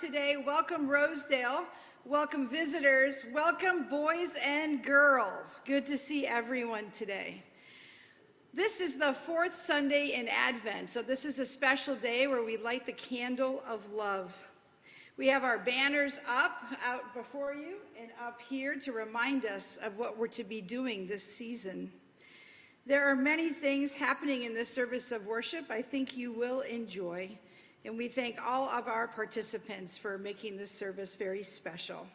today. Welcome, Rosedale. Welcome, visitors. Welcome, boys and girls. Good to see everyone today. This is the fourth Sunday in Advent, so this is a special day where we light the candle of love. We have our banners up out before you and up here to remind us of what we're to be doing this season. There are many things happening in this service of worship I think you will enjoy, and we thank all of our participants for making this service very special.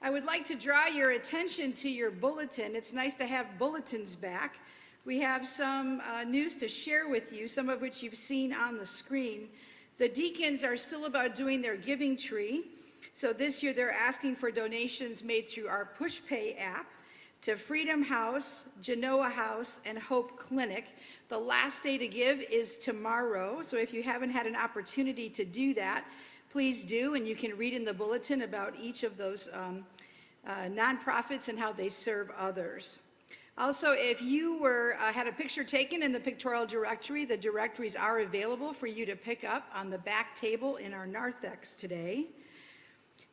I would like to draw your attention to your bulletin. It's nice to have bulletins back. We have some uh, news to share with you, some of which you've seen on the screen. The deacons are still about doing their giving tree. So this year they're asking for donations made through our PushPay app to Freedom House, Genoa House, and Hope Clinic. The last day to give is tomorrow. So if you haven't had an opportunity to do that, please do. And you can read in the bulletin about each of those um, uh, nonprofits and how they serve others. Also, if you were uh, had a picture taken in the pictorial directory, the directories are available for you to pick up on the back table in our narthex today.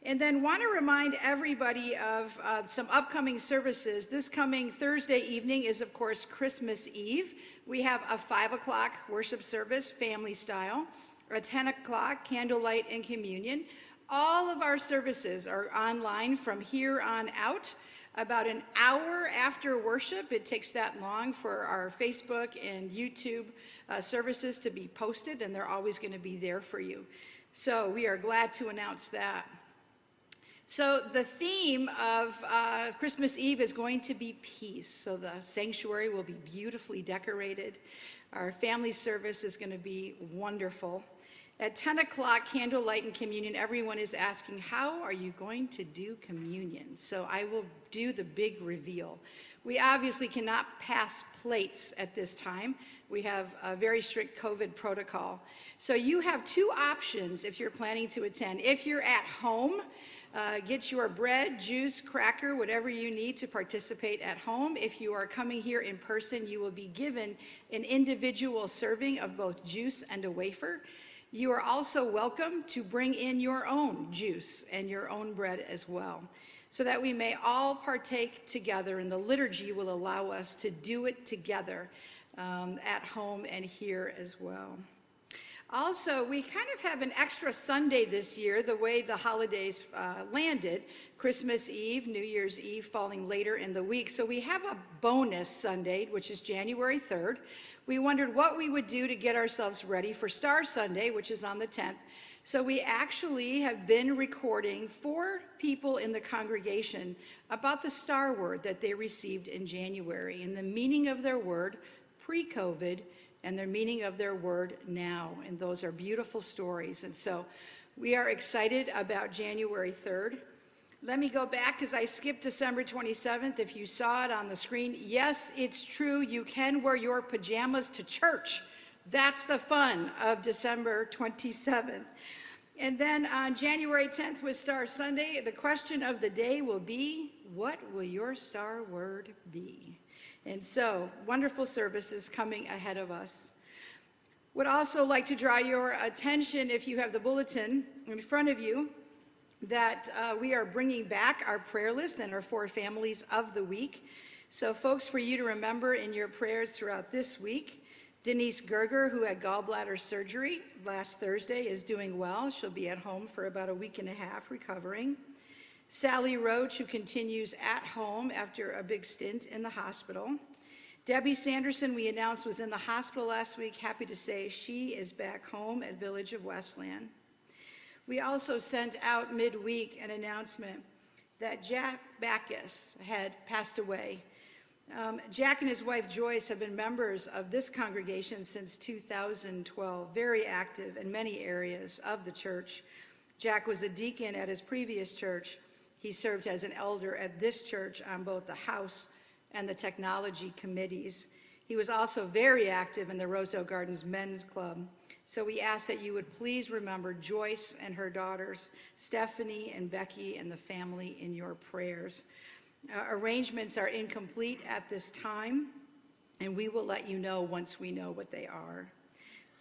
And then want to remind everybody of uh, some upcoming services. This coming Thursday evening is, of course, Christmas Eve. We have a 5 o'clock worship service, family style, a 10 o'clock candlelight and communion. All of our services are online from here on out about an hour after worship. It takes that long for our Facebook and YouTube uh, services to be posted, and they're always going to be there for you. So we are glad to announce that. So the theme of uh, Christmas Eve is going to be peace. So the sanctuary will be beautifully decorated. Our family service is going to be wonderful. At 10 o'clock, candlelight and communion, everyone is asking, How are you going to do communion? So I will do the big reveal. We obviously cannot pass plates at this time. We have a very strict COVID protocol. So you have two options if you're planning to attend. If you're at home, uh, get your bread, juice, cracker, whatever you need to participate at home. If you are coming here in person, you will be given an individual serving of both juice and a wafer. You are also welcome to bring in your own juice and your own bread as well, so that we may all partake together, and the liturgy will allow us to do it together um, at home and here as well. Also, we kind of have an extra Sunday this year, the way the holidays uh, landed Christmas Eve, New Year's Eve falling later in the week. So we have a bonus Sunday, which is January 3rd, we wondered what we would do to get ourselves ready for Star Sunday, which is on the 10th. So we actually have been recording four people in the congregation about the star word that they received in January and the meaning of their word pre COVID and the meaning of their word now. And those are beautiful stories. And so we are excited about January 3rd. Let me go back because I skipped December 27th. If you saw it on the screen, yes, it's true. You can wear your pajamas to church. That's the fun of December 27th. And then on January 10th with Star Sunday, the question of the day will be what will your star word be? And so, wonderful services coming ahead of us. Would also like to draw your attention, if you have the bulletin in front of you, that uh, we are bringing back our prayer list and our four families of the week. So, folks, for you to remember in your prayers throughout this week, Denise Gerger, who had gallbladder surgery last Thursday, is doing well. She'll be at home for about a week and a half recovering. Sally Roach, who continues at home after a big stint in the hospital. Debbie Sanderson, we announced, was in the hospital last week. Happy to say she is back home at Village of Westland. We also sent out midweek an announcement that Jack Backus had passed away. Um, Jack and his wife Joyce have been members of this congregation since 2012, very active in many areas of the church. Jack was a deacon at his previous church. He served as an elder at this church on both the House and the technology committees. He was also very active in the Rosedale Gardens Men's Club. So we ask that you would please remember Joyce and her daughters, Stephanie and Becky, and the family in your prayers. Uh, Arrangements are incomplete at this time, and we will let you know once we know what they are.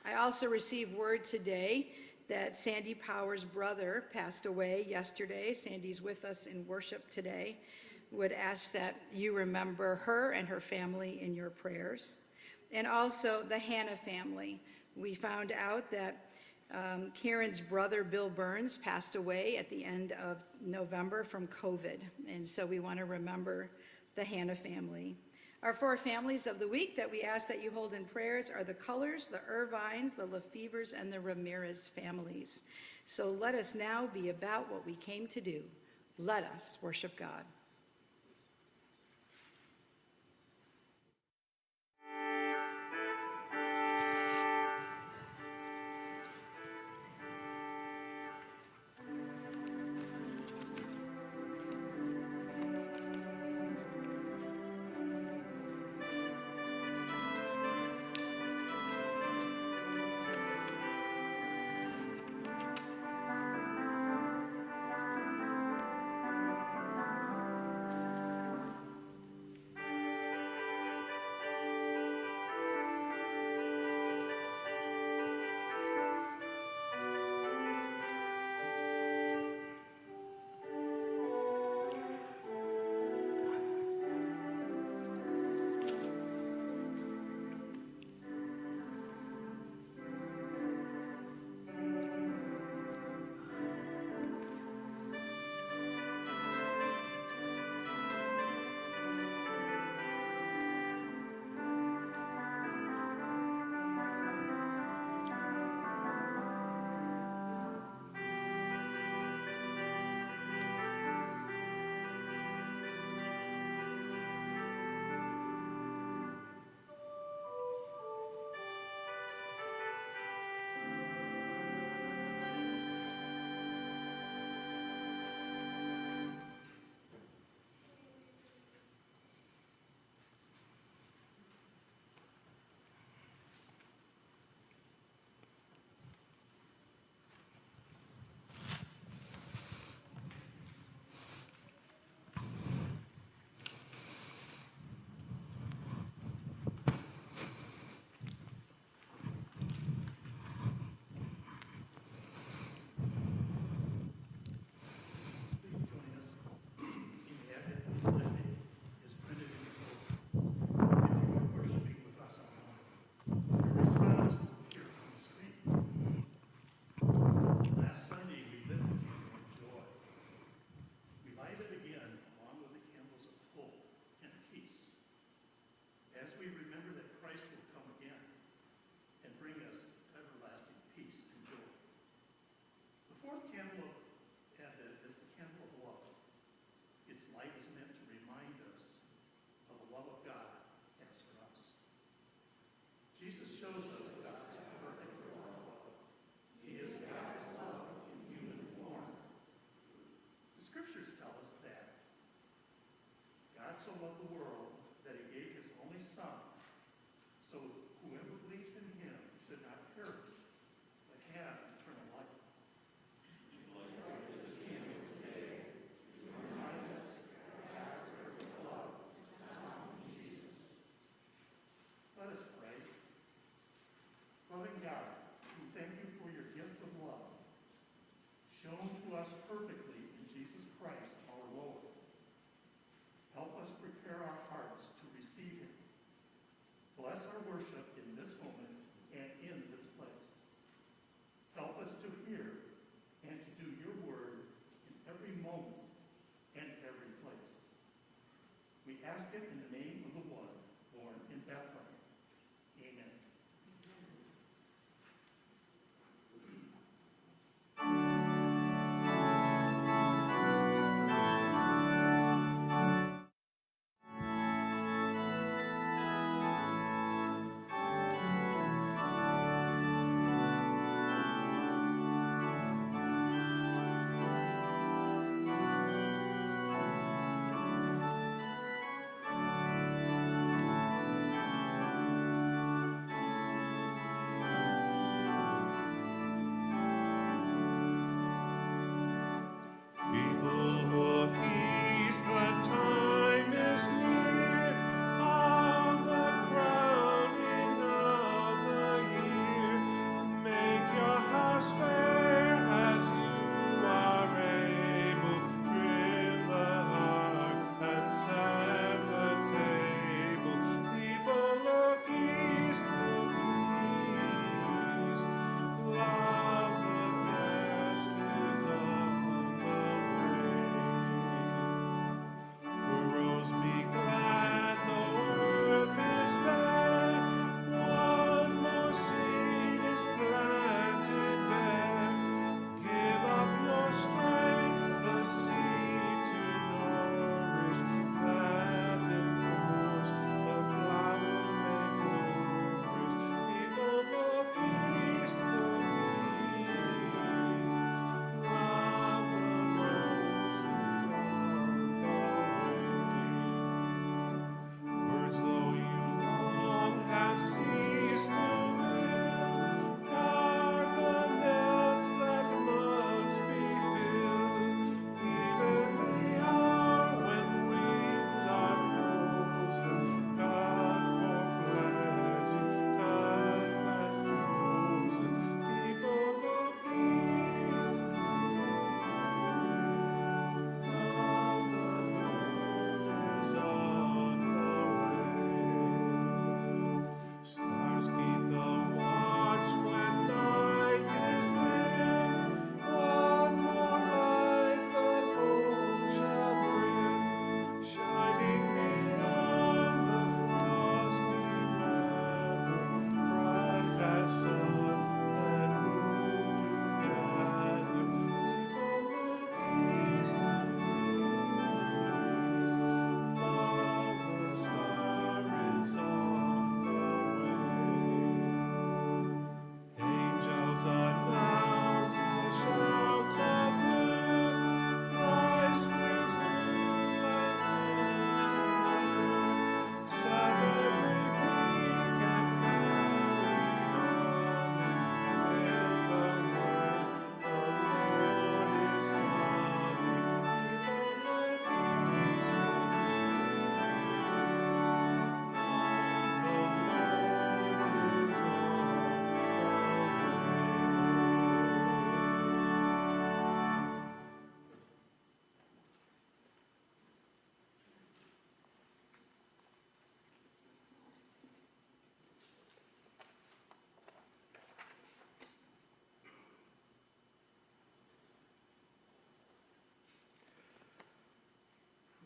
I also received word today that Sandy Power's brother passed away yesterday. Sandy's with us in worship today. Would ask that you remember her and her family in your prayers. And also the Hannah family. We found out that um, Karen's brother, Bill Burns, passed away at the end of November from COVID. And so we want to remember the Hannah family. Our four families of the week that we ask that you hold in prayers are the Colors, the Irvines, the Lefevers, and the Ramirez families. So let us now be about what we came to do. Let us worship God. As we remember that Christ will come again and bring us everlasting peace and joy. The fourth candle of Advent is the candle of love. Its light is meant to remind us of the love of God has for us. Jesus shows us God's perfect love. He is God's love in human form. The scriptures tell us that God so loved the world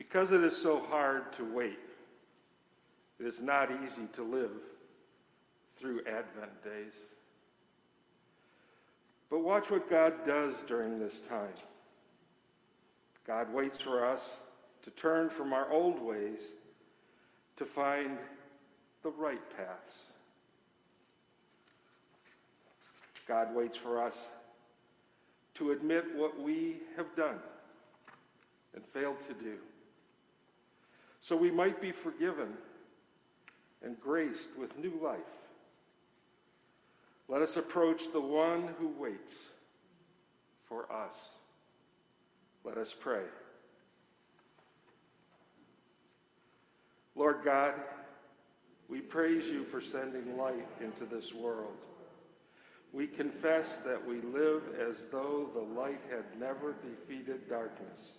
Because it is so hard to wait, it is not easy to live through Advent days. But watch what God does during this time. God waits for us to turn from our old ways to find the right paths. God waits for us to admit what we have done and failed to do, so we might be forgiven and graced with new life. Let us approach the one who waits for us. Let us pray. Lord God, we praise you for sending light into this world. We confess that we live as though the light had never defeated darkness.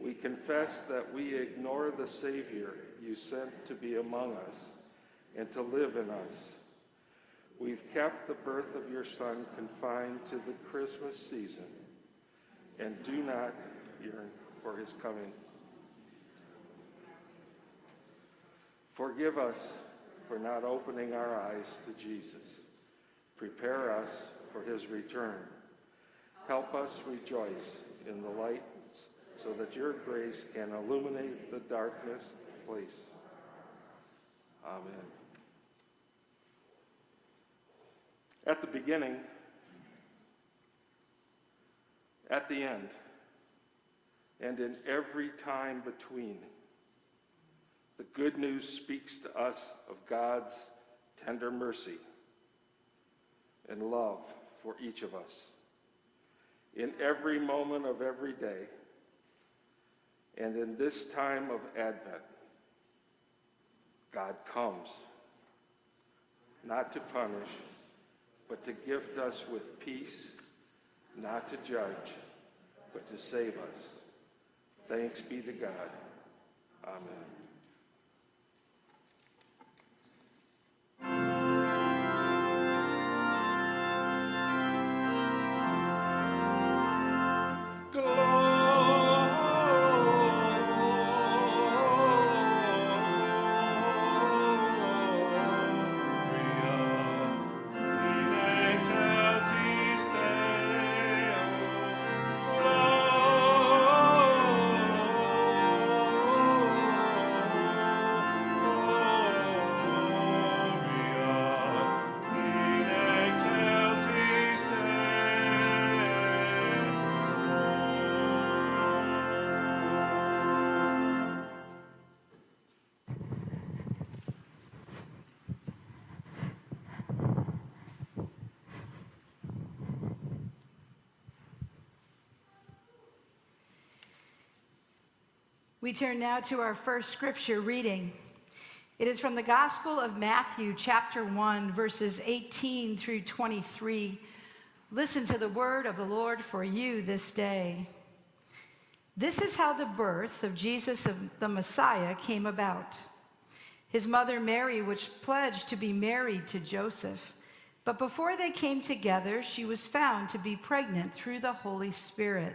We confess that we ignore the Savior you sent to be among us and to live in us. We've kept the birth of your Son confined to the Christmas season and do not yearn for his coming. Forgive us for not opening our eyes to Jesus. Prepare us for his return. Help us rejoice in the light so that your grace can illuminate the darkness place. Amen. At the beginning, at the end, and in every time between, the good news speaks to us of God's tender mercy and love for each of us. In every moment of every day, and in this time of Advent, God comes, not to punish, but to gift us with peace, not to judge, but to save us. Thanks be to God. Amen. We turn now to our first scripture reading. It is from the Gospel of Matthew, chapter 1, verses 18 through 23. Listen to the word of the Lord for you this day. This is how the birth of Jesus of the Messiah came about. His mother Mary was pledged to be married to Joseph, but before they came together, she was found to be pregnant through the Holy Spirit.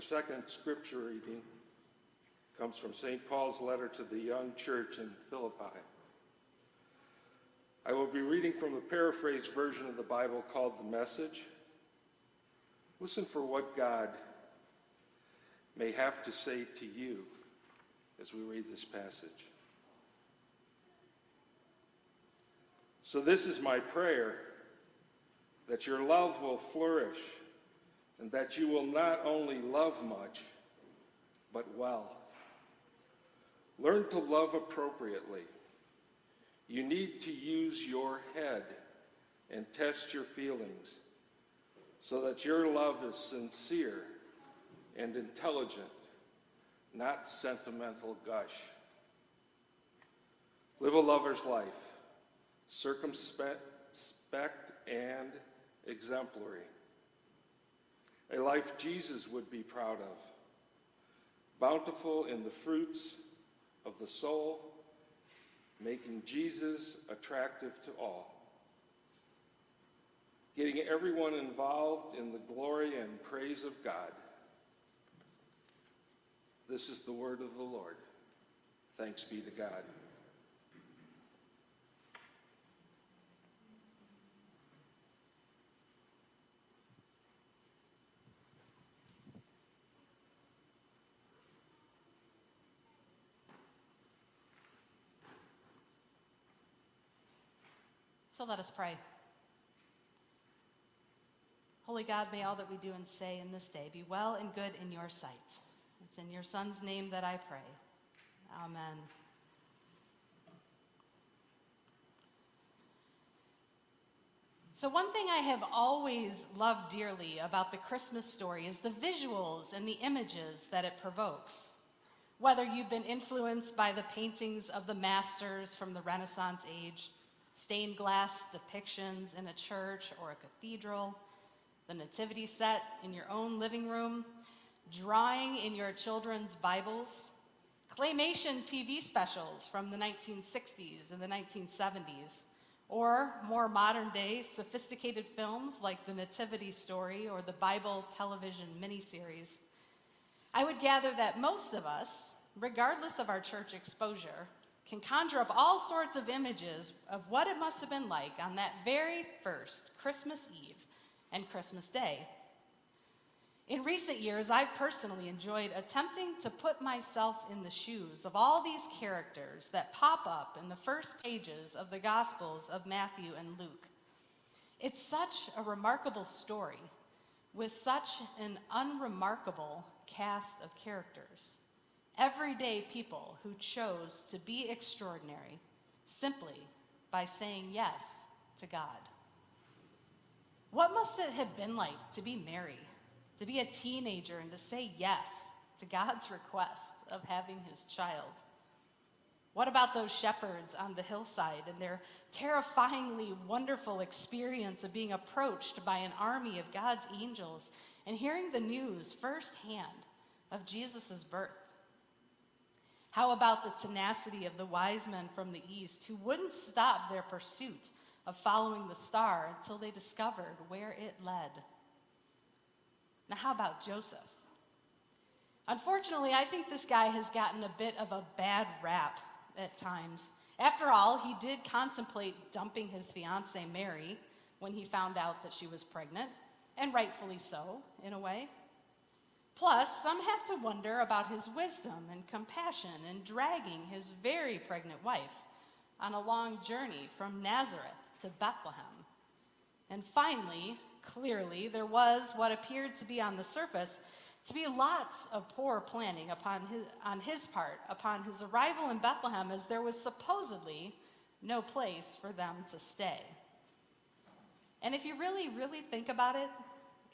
Second scripture reading comes from St. Paul's letter to the young church in Philippi. I will be reading from a paraphrased version of the Bible called The Message. Listen for what God may have to say to you as we read this passage. So, this is my prayer that your love will flourish and that you will not only love much, but well. Learn to love appropriately. You need to use your head and test your feelings so that your love is sincere and intelligent, not sentimental gush. Live a lover's life, circumspect and exemplary. A life Jesus would be proud of, bountiful in the fruits of the soul, making Jesus attractive to all. Getting everyone involved in the glory and praise of God. This is the word of the Lord. Thanks be to God. Let us pray. Holy God, may all that we do and say in this day be well and good in your sight. It's in your Son's name that I pray. Amen. So, one thing I have always loved dearly about the Christmas story is the visuals and the images that it provokes. Whether you've been influenced by the paintings of the masters from the Renaissance age, stained glass depictions in a church or a cathedral, the nativity set in your own living room, drawing in your children's Bibles, claymation TV specials from the 1960s and the 1970s, or more modern day sophisticated films like The Nativity Story or the Bible television miniseries. I would gather that most of us, regardless of our church exposure, can conjure up all sorts of images of what it must have been like on that very first Christmas Eve and Christmas Day. In recent years, I've personally enjoyed attempting to put myself in the shoes of all these characters that pop up in the first pages of the Gospels of Matthew and Luke. It's such a remarkable story with such an unremarkable cast of characters everyday people who chose to be extraordinary simply by saying yes to God. What must it have been like to be Mary, to be a teenager, and to say yes to God's request of having his child? What about those shepherds on the hillside and their terrifyingly wonderful experience of being approached by an army of God's angels and hearing the news firsthand of Jesus' birth? How about the tenacity of the wise men from the east who wouldn't stop their pursuit of following the star until they discovered where it led? Now, how about Joseph? Unfortunately, I think this guy has gotten a bit of a bad rap at times. After all, he did contemplate dumping his fiancee Mary when he found out that she was pregnant, and rightfully so, in a way. Plus, some have to wonder about his wisdom and compassion in dragging his very pregnant wife on a long journey from Nazareth to Bethlehem. And finally, clearly, there was what appeared to be on the surface to be lots of poor planning upon his, on his part upon his arrival in Bethlehem, as there was supposedly no place for them to stay. And if you really, really think about it,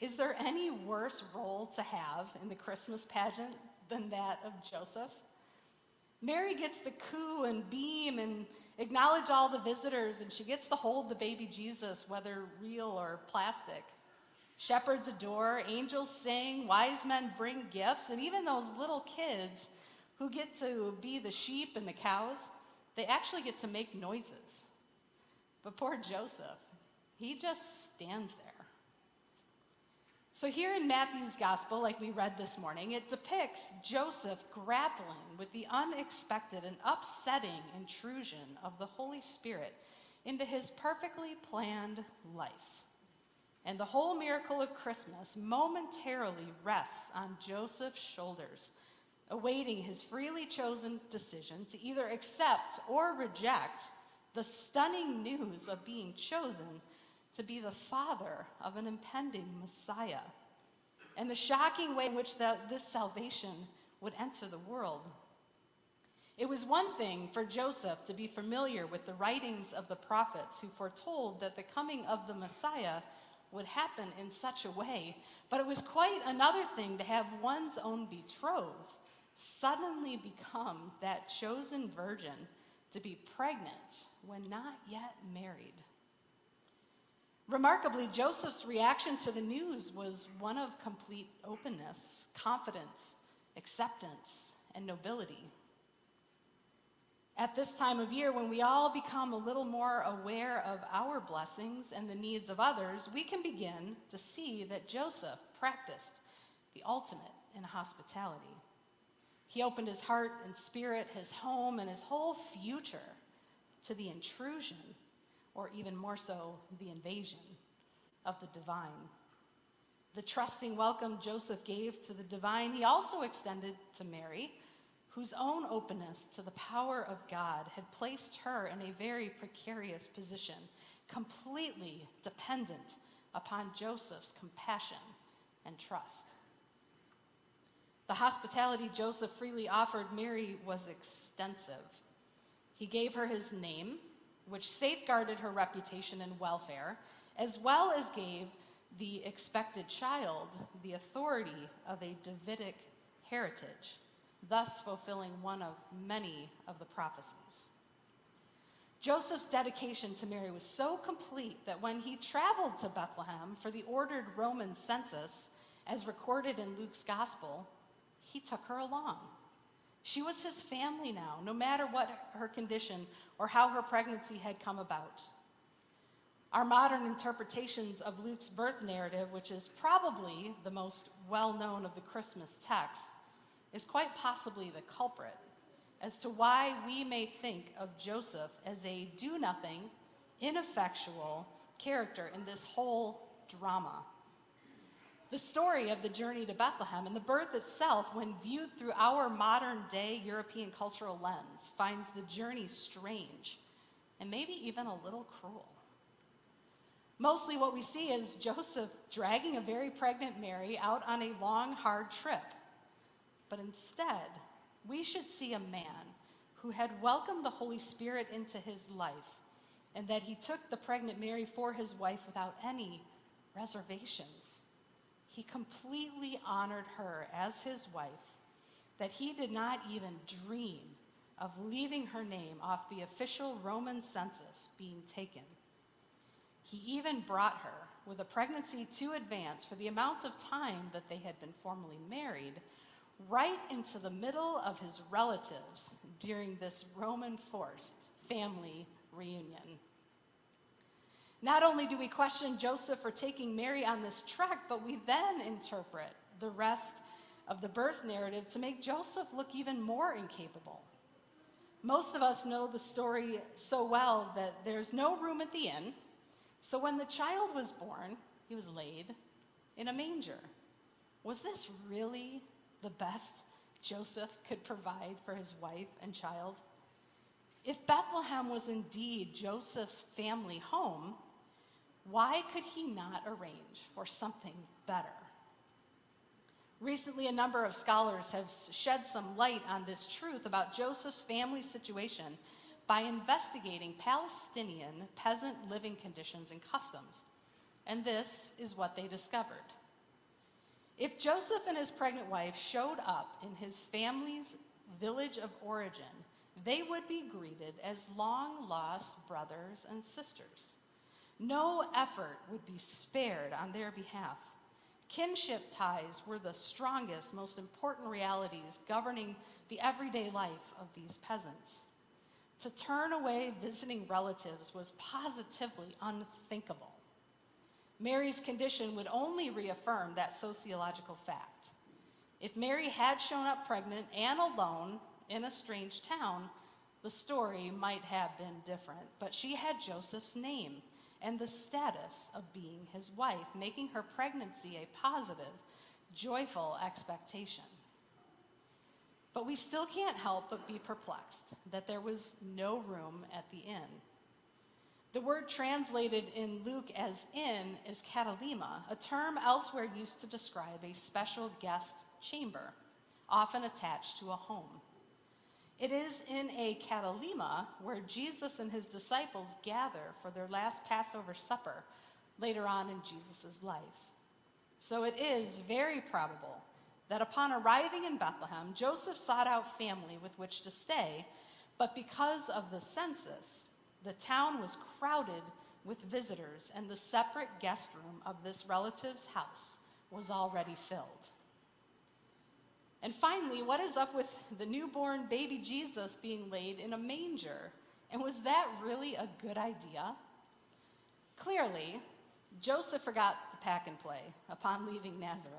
is there any worse role to have in the Christmas pageant than that of Joseph? Mary gets to coo and beam and acknowledge all the visitors, and she gets to hold the baby Jesus, whether real or plastic. Shepherds adore, angels sing, wise men bring gifts, and even those little kids who get to be the sheep and the cows, they actually get to make noises. But poor Joseph, he just stands there. So, here in Matthew's gospel, like we read this morning, it depicts Joseph grappling with the unexpected and upsetting intrusion of the Holy Spirit into his perfectly planned life. And the whole miracle of Christmas momentarily rests on Joseph's shoulders, awaiting his freely chosen decision to either accept or reject the stunning news of being chosen to be the father of an impending Messiah, and the shocking way in which the, this salvation would enter the world. It was one thing for Joseph to be familiar with the writings of the prophets who foretold that the coming of the Messiah would happen in such a way, but it was quite another thing to have one's own betrothed suddenly become that chosen virgin to be pregnant when not yet married. Remarkably, Joseph's reaction to the news was one of complete openness, confidence, acceptance, and nobility. At this time of year, when we all become a little more aware of our blessings and the needs of others, we can begin to see that Joseph practiced the ultimate in hospitality. He opened his heart and spirit, his home, and his whole future to the intrusion, or even more so, the invasion of the divine. The trusting welcome Joseph gave to the divine, he also extended to Mary, whose own openness to the power of God had placed her in a very precarious position, completely dependent upon Joseph's compassion and trust. The hospitality Joseph freely offered Mary was extensive. He gave her his name, which safeguarded her reputation and welfare, as well as gave the expected child the authority of a Davidic heritage, thus fulfilling one of many of the prophecies. Joseph's dedication to Mary was so complete that when he traveled to Bethlehem for the ordered Roman census, as recorded in Luke's gospel, he took her along. She was his family now, no matter what her condition or how her pregnancy had come about. Our modern interpretations of Luke's birth narrative, which is probably the most well known of the Christmas texts, is quite possibly the culprit as to why we may think of Joseph as a do nothing, ineffectual character in this whole drama. The story of the journey to Bethlehem and the birth itself, when viewed through our modern day European cultural lens, finds the journey strange and maybe even a little cruel. Mostly what we see is Joseph dragging a very pregnant Mary out on a long, hard trip. But instead, we should see a man who had welcomed the Holy Spirit into his life and that he took the pregnant Mary for his wife without any reservations. He completely honored her as his wife, that he did not even dream of leaving her name off the official Roman census being taken. He even brought her, with a pregnancy too advanced for the amount of time that they had been formally married, right into the middle of his relatives during this Roman forced family reunion. Not only do we question Joseph for taking Mary on this trek, but we then interpret the rest of the birth narrative to make Joseph look even more incapable. Most of us know the story so well that there's no room at the inn, so when the child was born, he was laid in a manger. Was this really the best Joseph could provide for his wife and child? If Bethlehem was indeed Joseph's family home, why could he not arrange for something better? Recently, a number of scholars have shed some light on this truth about Joseph's family situation by investigating Palestinian peasant living conditions and customs. And this is what they discovered. If Joseph and his pregnant wife showed up in his family's village of origin, they would be greeted as long lost brothers and sisters. No effort would be spared on their behalf. Kinship ties were the strongest, most important realities governing the everyday life of these peasants. To turn away visiting relatives was positively unthinkable. Mary's condition would only reaffirm that sociological fact. If Mary had shown up pregnant and alone in a strange town, the story might have been different. But she had Joseph's name and the status of being his wife, making her pregnancy a positive, joyful expectation. But we still can't help but be perplexed that there was no room at the inn. The word translated in Luke as inn is katalima, a term elsewhere used to describe a special guest chamber, often attached to a home. It is in a katalima where Jesus and his disciples gather for their last Passover supper later on in Jesus' life. So it is very probable that upon arriving in Bethlehem, Joseph sought out family with which to stay, but because of the census, the town was crowded with visitors, and the separate guest room of this relative's house was already filled. And finally, what is up with the newborn baby Jesus being laid in a manger? And was that really a good idea? Clearly, Joseph forgot the pack and play upon leaving Nazareth.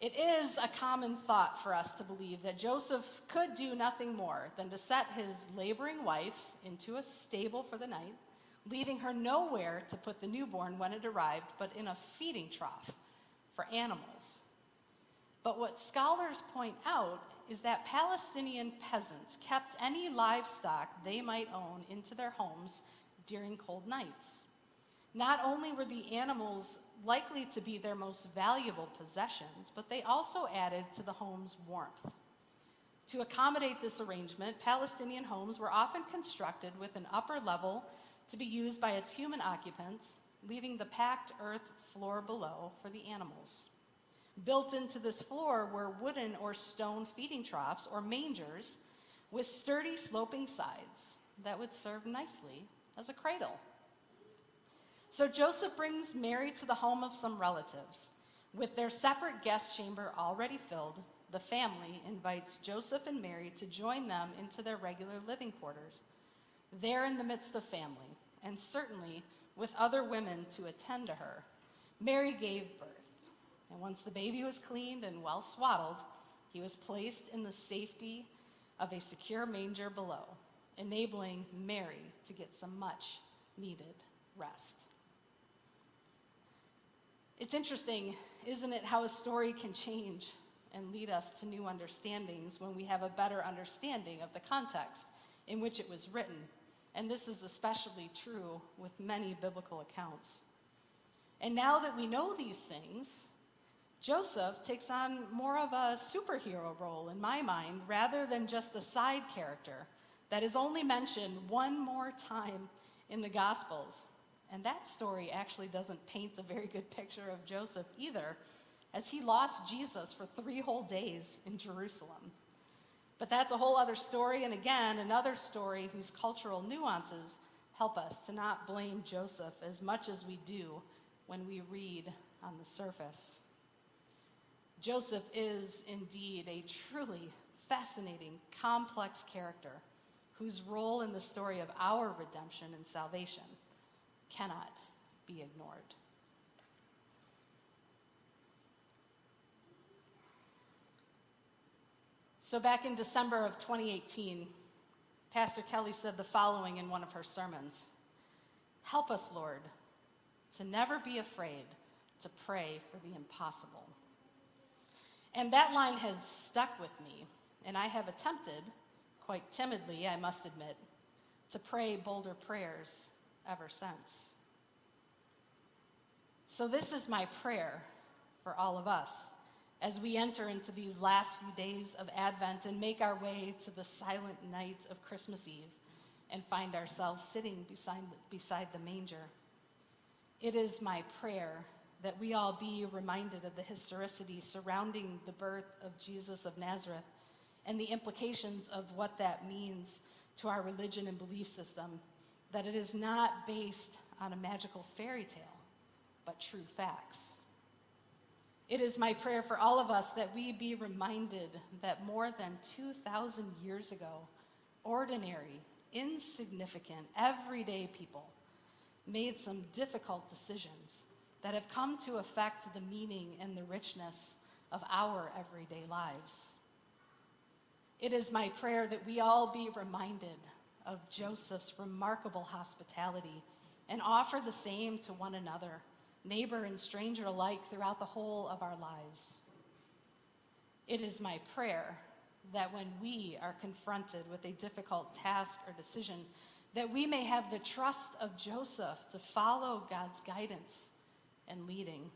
It is a common thought for us to believe that Joseph could do nothing more than to set his laboring wife into a stable for the night, leaving her nowhere to put the newborn when it arrived, but in a feeding trough for animals. But what scholars point out is that Palestinian peasants kept any livestock they might own into their homes during cold nights. Not only were the animals likely to be their most valuable possessions, but they also added to the home's warmth. To accommodate this arrangement, Palestinian homes were often constructed with an upper level to be used by its human occupants, leaving the packed earth floor below for the animals. Built into this floor were wooden or stone feeding troughs or mangers with sturdy sloping sides that would serve nicely as a cradle. So Joseph brings Mary to the home of some relatives. With their separate guest chamber already filled, the family invites Joseph and Mary to join them into their regular living quarters. There in the midst of family, and certainly with other women to attend to her, Mary gave birth. And once the baby was cleaned and well swaddled, he was placed in the safety of a secure manger below, enabling Mary to get some much needed rest. It's interesting, isn't it, how a story can change and lead us to new understandings when we have a better understanding of the context in which it was written. And this is especially true with many biblical accounts. And now that we know these things, Joseph takes on more of a superhero role in my mind rather than just a side character that is only mentioned one more time in the Gospels. And that story actually doesn't paint a very good picture of Joseph either, as he lost Jesus for three whole days in Jerusalem. But that's a whole other story, and again, another story whose cultural nuances help us to not blame Joseph as much as we do when we read on the surface. Joseph is indeed a truly fascinating, complex character whose role in the story of our redemption and salvation cannot be ignored. So, back in December of 2018, Pastor Kelly said the following in one of her sermons Help us, Lord, to never be afraid to pray for the impossible. And that line has stuck with me, and I have attempted, quite timidly, I must admit, to pray bolder prayers ever since. So, this is my prayer for all of us as we enter into these last few days of Advent and make our way to the silent night of Christmas Eve and find ourselves sitting beside, beside the manger. It is my prayer that we all be reminded of the historicity surrounding the birth of Jesus of Nazareth and the implications of what that means to our religion and belief system that it is not based on a magical fairy tale, but true facts. It is my prayer for all of us that we be reminded that more than 2,000 years ago, ordinary, insignificant, everyday people made some difficult decisions that have come to affect the meaning and the richness of our everyday lives. It is my prayer that we all be reminded of Joseph's remarkable hospitality and offer the same to one another, neighbor and stranger alike, throughout the whole of our lives. It is my prayer that when we are confronted with a difficult task or decision, that we may have the trust of Joseph to follow God's guidance and leading.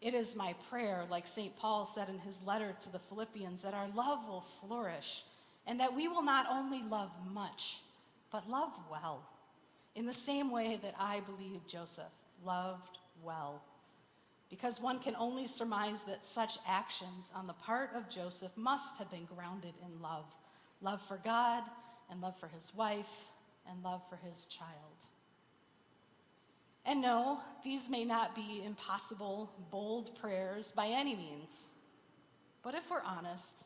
It is my prayer, like St. Paul said in his letter to the Philippians, that our love will flourish and that we will not only love much, but love well, in the same way that I believe Joseph loved well. Because one can only surmise that such actions on the part of Joseph must have been grounded in love love for God, and love for his wife, and love for his child. And no, these may not be impossible, bold prayers by any means. But if we're honest,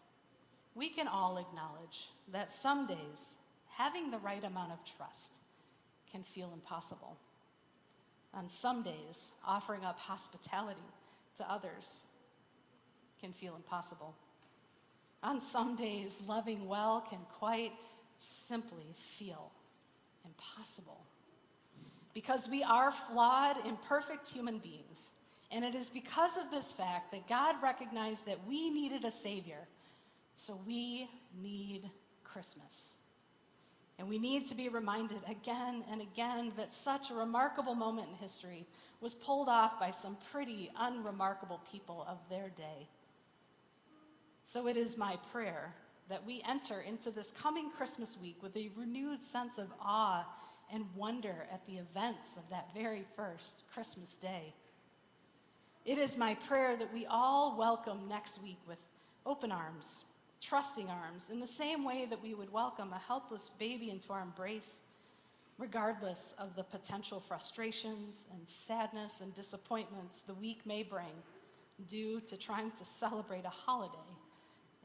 we can all acknowledge that some days having the right amount of trust can feel impossible. On some days, offering up hospitality to others can feel impossible. On some days, loving well can quite simply feel impossible. Because we are flawed, imperfect human beings. And it is because of this fact that God recognized that we needed a Savior. So we need Christmas. And we need to be reminded again and again that such a remarkable moment in history was pulled off by some pretty unremarkable people of their day. So it is my prayer that we enter into this coming Christmas week with a renewed sense of awe and wonder at the events of that very first Christmas day. It is my prayer that we all welcome next week with open arms, trusting arms, in the same way that we would welcome a helpless baby into our embrace, regardless of the potential frustrations and sadness and disappointments the week may bring due to trying to celebrate a holiday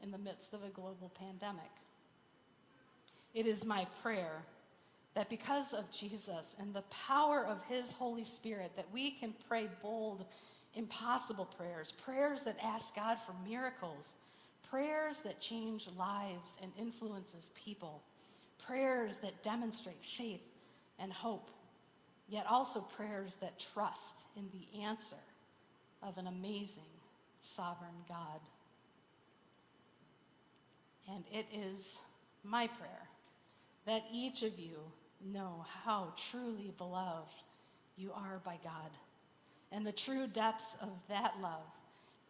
in the midst of a global pandemic. It is my prayer that because of Jesus and the power of his Holy Spirit that we can pray bold, impossible prayers, prayers that ask God for miracles, prayers that change lives and influences people, prayers that demonstrate faith and hope, yet also prayers that trust in the answer of an amazing sovereign God. And it is my prayer that each of you know how truly beloved you are by God. And the true depths of that love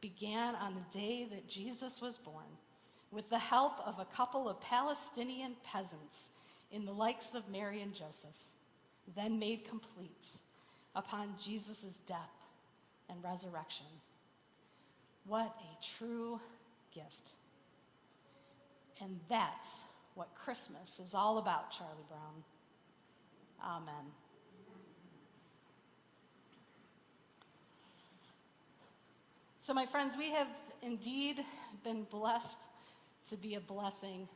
began on the day that Jesus was born with the help of a couple of Palestinian peasants in the likes of Mary and Joseph, then made complete upon Jesus' death and resurrection. What a true gift. And that's what Christmas is all about, Charlie Brown. Amen. So, my friends, we have indeed been blessed to be a blessing,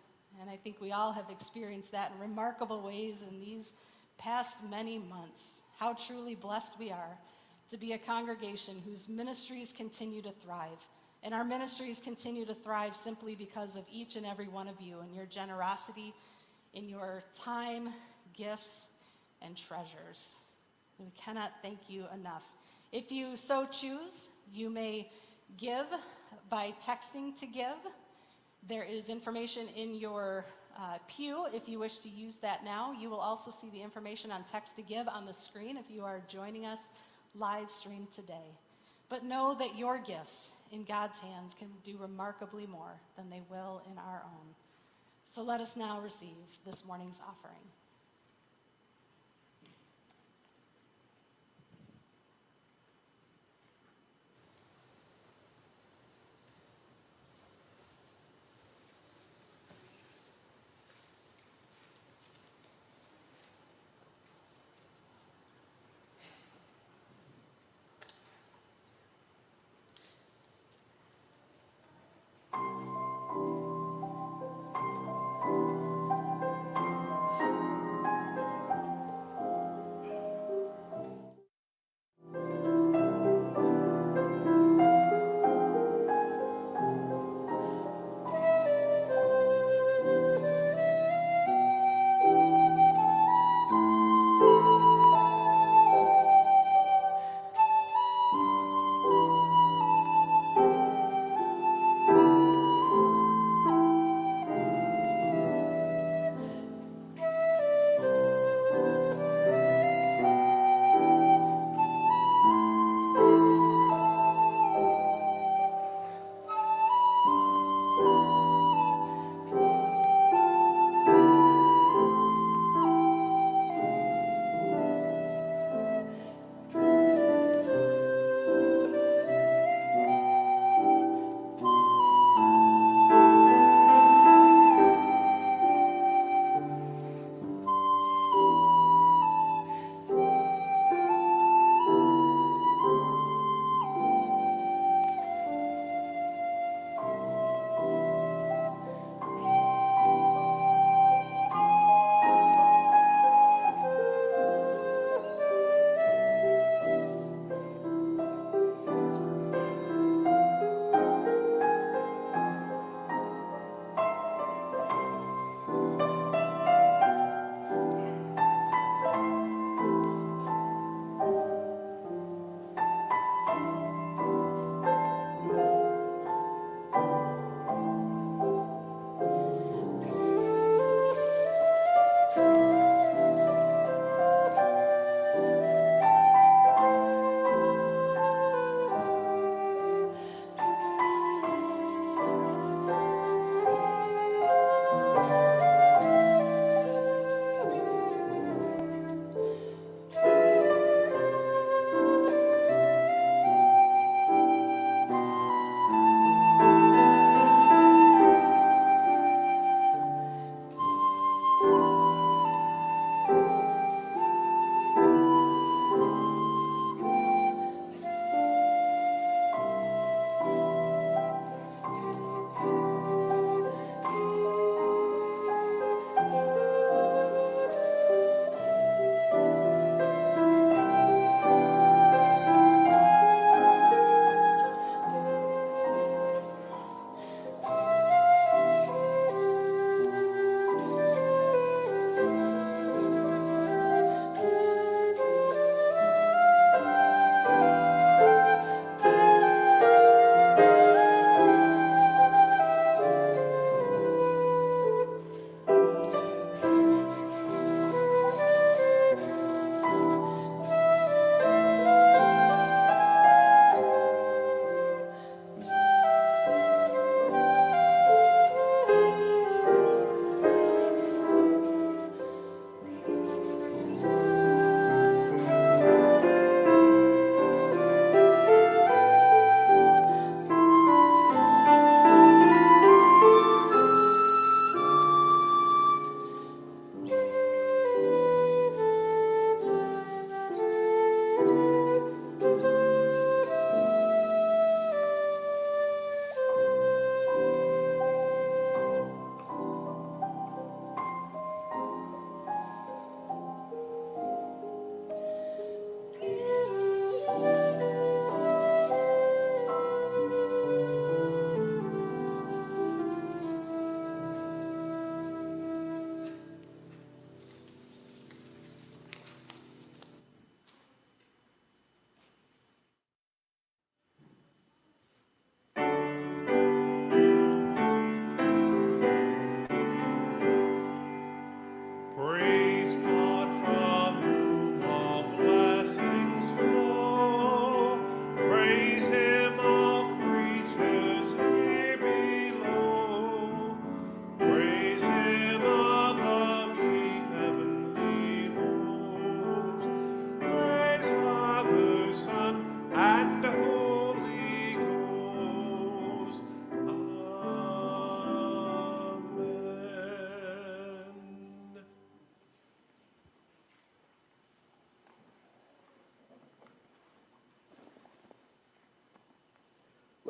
and I think we all have experienced that in remarkable ways in these past many months. How truly blessed we are to be a congregation whose ministries continue to thrive. And our ministries continue to thrive simply because of each and every one of you and your generosity in your time, gifts, and treasures. We cannot thank you enough. If you so choose, you may give by texting to give. There is information in your uh, pew if you wish to use that now. You will also see the information on text to give on the screen if you are joining us live stream today. But know that your gifts in God's hands can do remarkably more than they will in our own. So let us now receive this morning's offering.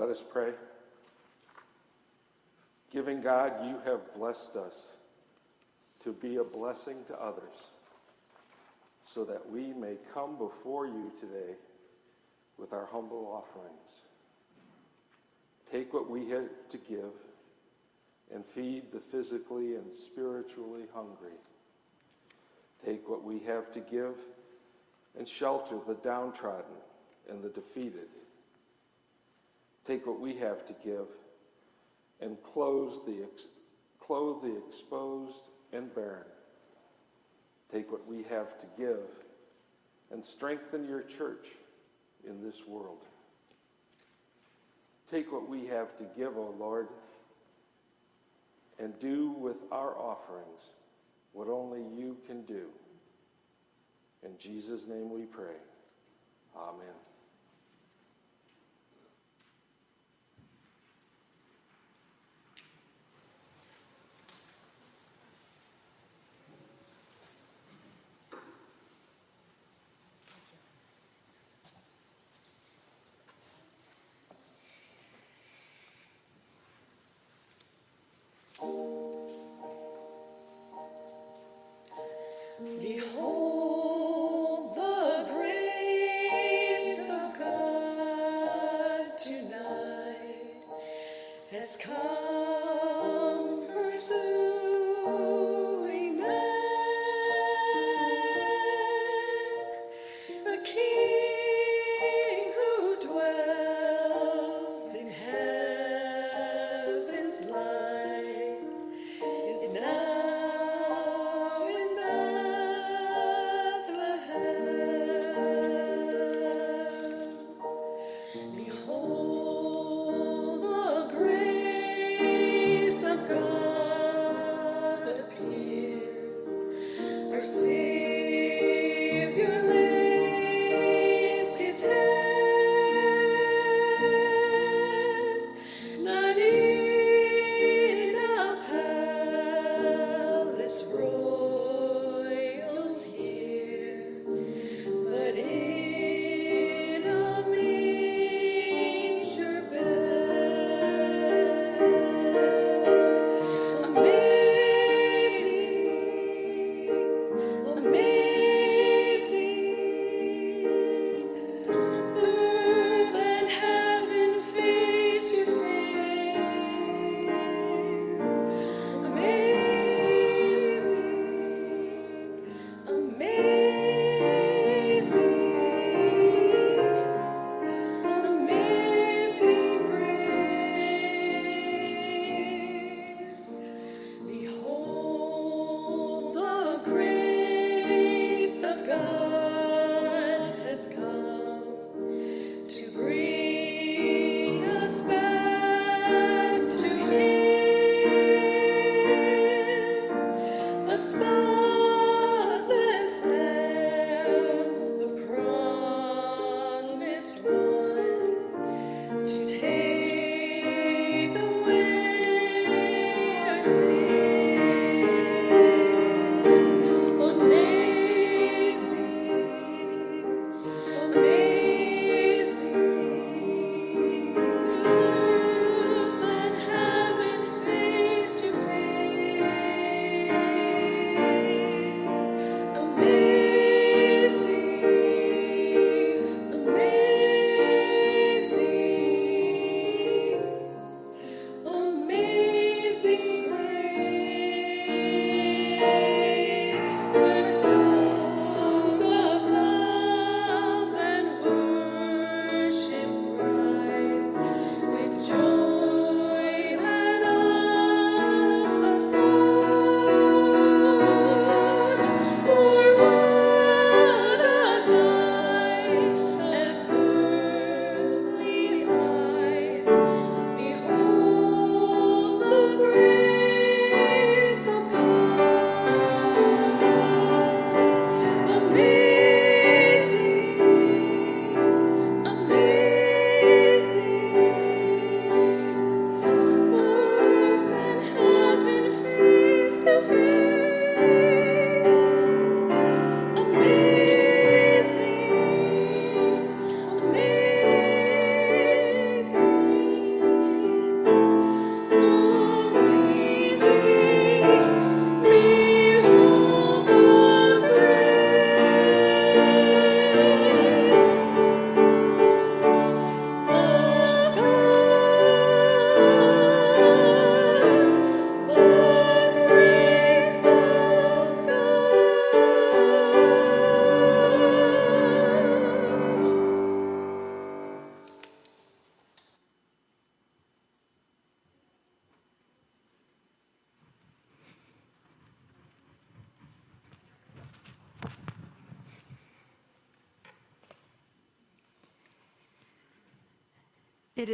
Let us pray. Giving God, you have blessed us to be a blessing to others, so that we may come before you today with our humble offerings. Take what we have to give and feed the physically and spiritually hungry. Take what we have to give and shelter the downtrodden and the defeated. Take what we have to give and clothe the, clothe the exposed and barren. Take what we have to give and strengthen your church in this world. Take what we have to give, O Lord, and do with our offerings what only you can do. In Jesus' name we pray. Amen.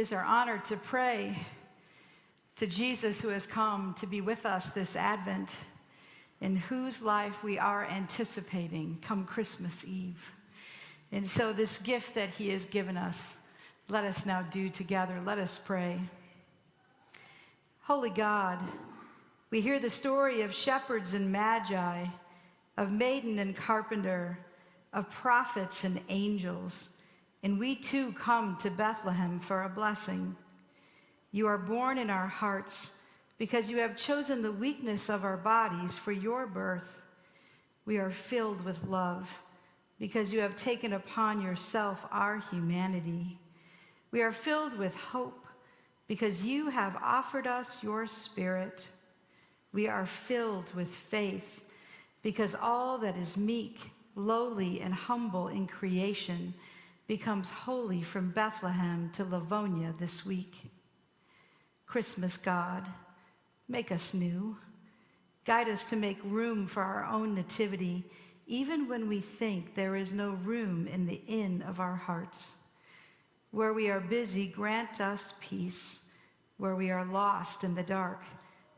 Is our honor to pray to Jesus who has come to be with us this Advent, in whose life we are anticipating come Christmas Eve. And so, this gift that he has given us, let us now do together. Let us pray. Holy God, we hear the story of shepherds and magi, of maiden and carpenter, of prophets and angels, and we too come to Bethlehem for a blessing. You are born in our hearts because you have chosen the weakness of our bodies for your birth. We are filled with love because you have taken upon yourself our humanity. We are filled with hope because you have offered us your spirit. We are filled with faith because all that is meek, lowly, and humble in creation becomes holy from Bethlehem to Livonia this week. Christmas God, make us new. Guide us to make room for our own nativity, even when we think there is no room in the inn of our hearts. Where we are busy, grant us peace. Where we are lost in the dark,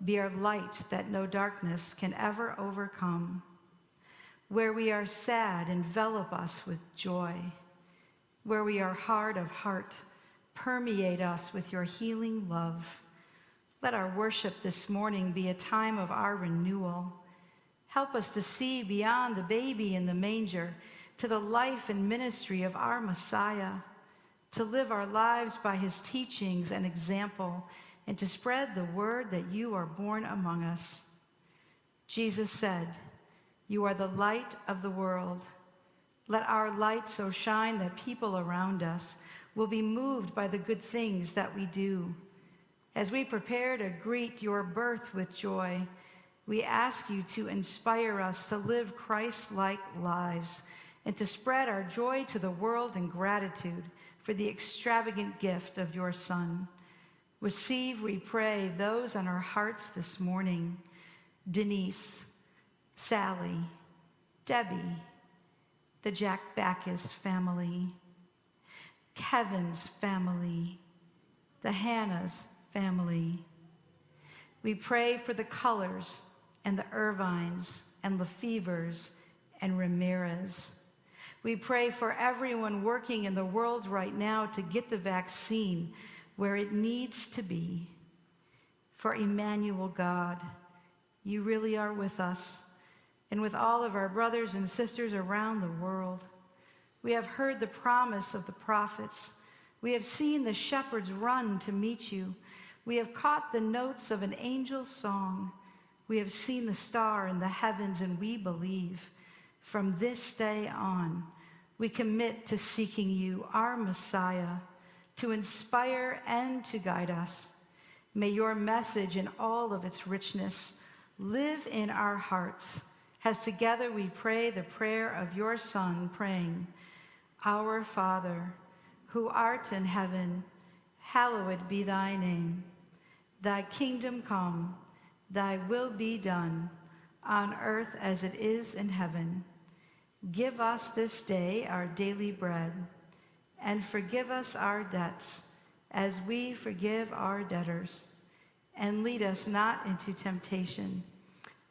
be our light that no darkness can ever overcome. Where we are sad, envelop us with joy. Where we are hard of heart, permeate us with your healing love. Let our worship this morning be a time of our renewal. Help us to see beyond the baby in the manger to the life and ministry of our Messiah, to live our lives by his teachings and example, and to spread the word that you are born among us. Jesus said, You are the light of the world. Let our light so shine that people around us will be moved by the good things that we do. As we prepare to greet your birth with joy, we ask you to inspire us to live Christ like lives and to spread our joy to the world in gratitude for the extravagant gift of your Son. Receive, we pray, those on our hearts this morning Denise, Sally, Debbie, the Jack Backus family, Kevin's family, the Hannahs, family. We pray for the Colors and the Irvines and Lefevers and Ramirez. We pray for everyone working in the world right now to get the vaccine where it needs to be. For Emmanuel God, you really are with us and with all of our brothers and sisters around the world. We have heard the promise of the prophets. We have seen the shepherds run to meet you. We have caught the notes of an angel's song. We have seen the star in the heavens, and we believe from this day on, we commit to seeking you, our Messiah, to inspire and to guide us. May your message in all of its richness live in our hearts as together we pray the prayer of your Son, praying, Our Father, who art in heaven, hallowed be thy name. Thy kingdom come, thy will be done, on earth as it is in heaven. Give us this day our daily bread, and forgive us our debts, as we forgive our debtors. And lead us not into temptation,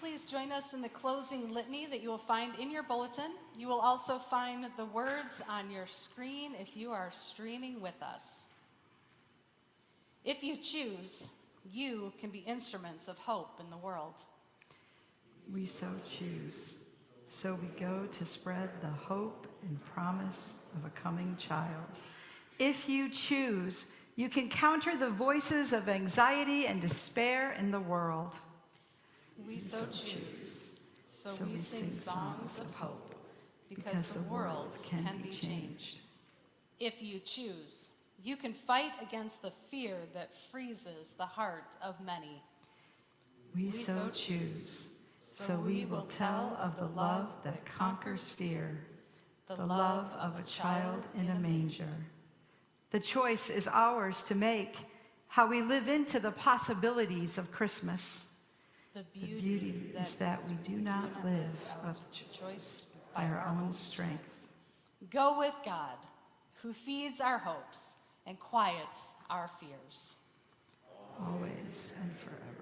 Please join us in the closing litany that you will find in your bulletin? You will also find the words on your screen if you are streaming with us. If you choose, you can be instruments of hope in the world. We so choose. So we go to spread the hope and promise of a coming child. If you choose, you can counter the voices of anxiety and despair in the world. We so choose. So we sing songs of hope because the world can be changed. If you choose, you can fight against the fear that freezes the heart of many. We so choose. So we will tell of the love that conquers fear, the love of a child in a manger. The choice is ours to make how we live into the possibilities of Christmas. The The beauty is that we do not live of choice by our own strength. Go with God, who feeds our hopes and quiets our fears. always and forever.